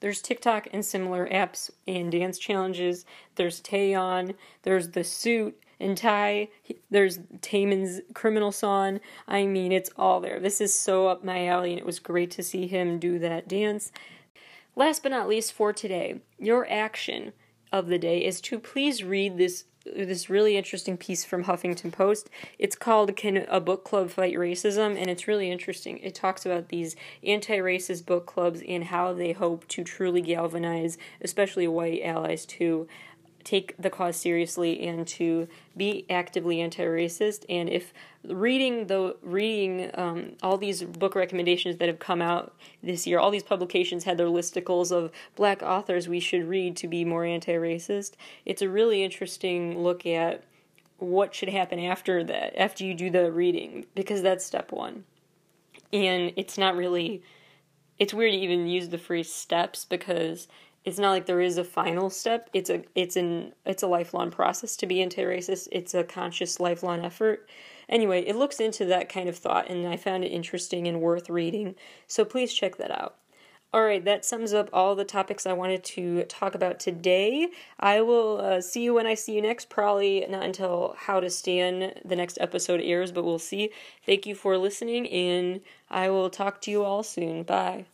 There's TikTok and similar apps and dance challenges. There's Taeyong. There's the suit and tie. There's Taemin's criminal song. I mean, it's all there. This is so up my alley, and it was great to see him do that dance. Last but not least for today, your action of the day is to please read this this really interesting piece from Huffington Post. It's called Can a Book Club Fight Racism? And it's really interesting. It talks about these anti racist book clubs and how they hope to truly galvanize, especially white allies, to take the cause seriously and to be actively anti-racist. And if reading the reading um, all these book recommendations that have come out this year all these publications had their listicles of black authors we should read to be more anti-racist it's a really interesting look at what should happen after that after you do the reading because that's step one. And it's not really it's weird to even use the phrase steps because it's not like there is a final step. It's a it's an it's a lifelong process to be anti-racist. It's a conscious lifelong effort. Anyway, it looks into that kind of thought and I found it interesting and worth reading. So please check that out. All right, that sums up all the topics I wanted to talk about today. I will uh, see you when I see you next. Probably not until How to Stand the next episode airs, but we'll see. Thank you for listening, and I will talk to you all soon. Bye.